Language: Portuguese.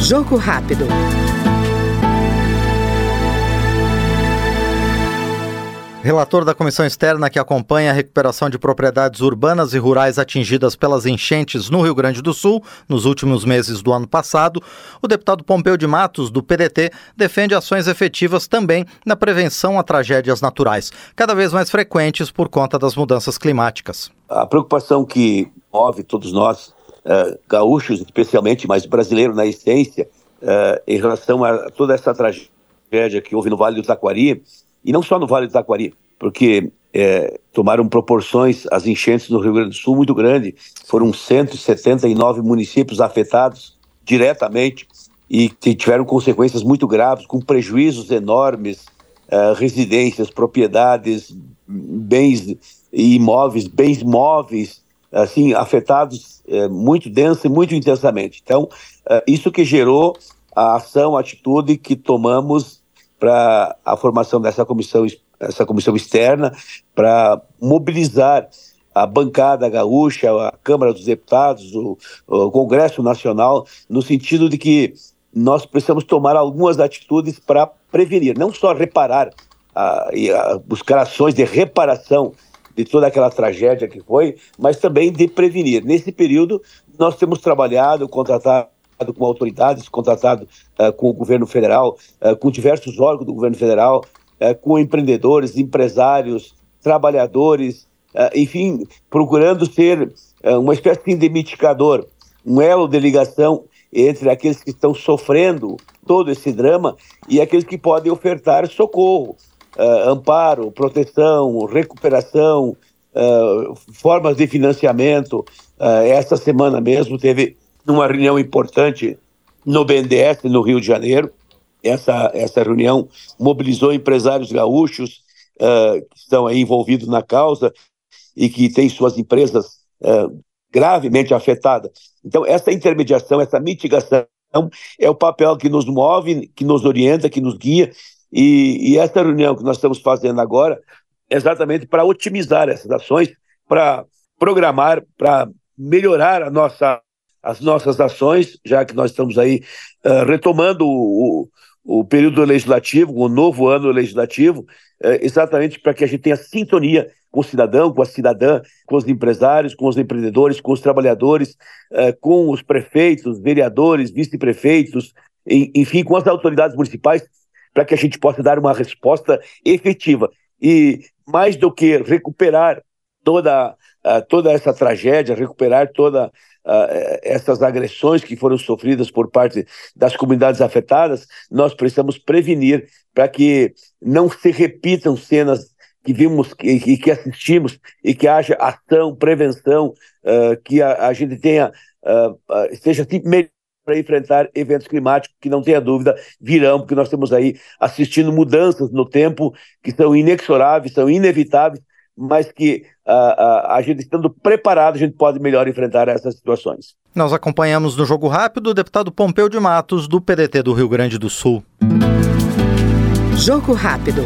Jogo rápido. Relator da comissão externa que acompanha a recuperação de propriedades urbanas e rurais atingidas pelas enchentes no Rio Grande do Sul nos últimos meses do ano passado, o deputado Pompeu de Matos, do PDT, defende ações efetivas também na prevenção a tragédias naturais, cada vez mais frequentes por conta das mudanças climáticas. A preocupação que move todos nós, uh, gaúchos especialmente, mas brasileiros na essência, uh, em relação a toda essa tragédia que houve no Vale do Taquari, e não só no Vale do Taquari, porque é, tomaram proporções as enchentes no Rio Grande do Sul muito grandes. Foram 179 municípios afetados diretamente e tiveram consequências muito graves, com prejuízos enormes, uh, residências, propriedades, bens imóveis, bens móveis, assim, afetados uh, muito densa e muito intensamente. Então, uh, isso que gerou a ação, a atitude que tomamos para a formação dessa comissão, essa comissão externa, para mobilizar a bancada gaúcha, a Câmara dos Deputados, o, o, Congresso Nacional, no sentido de que nós precisamos tomar algumas atitudes para prevenir, não só reparar a, a, buscar ações de reparação de toda aquela tragédia que foi, mas também de prevenir. Nesse período, nós temos trabalhado, contratado com autoridades, contratado uh, com o governo federal, uh, com diversos órgãos do governo federal, uh, com empreendedores, empresários, trabalhadores, enfim, procurando ser uma espécie de mitigador, um elo de ligação entre aqueles que estão sofrendo todo esse drama e aqueles que podem ofertar socorro, amparo, proteção, recuperação, formas de financiamento. essa semana mesmo teve numa reunião importante no BNDES, no Rio de Janeiro. Essa, essa reunião mobilizou empresários gaúchos uh, que estão aí envolvidos na causa e que têm suas empresas uh, gravemente afetadas. Então, essa intermediação, essa mitigação é o papel que nos move, que nos orienta, que nos guia. E, e essa reunião que nós estamos fazendo agora é exatamente para otimizar essas ações, para programar, para melhorar a nossa as nossas ações, já que nós estamos aí uh, retomando o, o, o, período legislativo, o novo ano legislativo, uh, exatamente para que a gente tenha sintonia com o cidadão, com a cidadã, com os empresários, com os empreendedores, com os trabalhadores, uh, com os prefeitos, vereadores, vice-prefeitos, enfim, com as autoridades municipais, para que a gente possa dar uma resposta efetiva. E mais do que recuperar toda, toda essa tragédia, recuperar toda uh, essas agressões que foram sofridas por parte das comunidades afetadas, nós precisamos prevenir para que não se repitam cenas que vimos e que, assistimos e que haja ação, prevenção, uh, que a, gente tenha, uh, esteja melhor para enfrentar eventos climáticos que não tenha dúvida virão, porque nós estamos aí assistindo mudanças no tempo que são inexoráveis, são inevitáveis mas que uh, uh, a gente estando preparado, a gente pode melhor enfrentar essas situações. Nós acompanhamos no Jogo Rápido o deputado Pompeu de Matos, do PDT do Rio Grande do Sul. Jogo Rápido.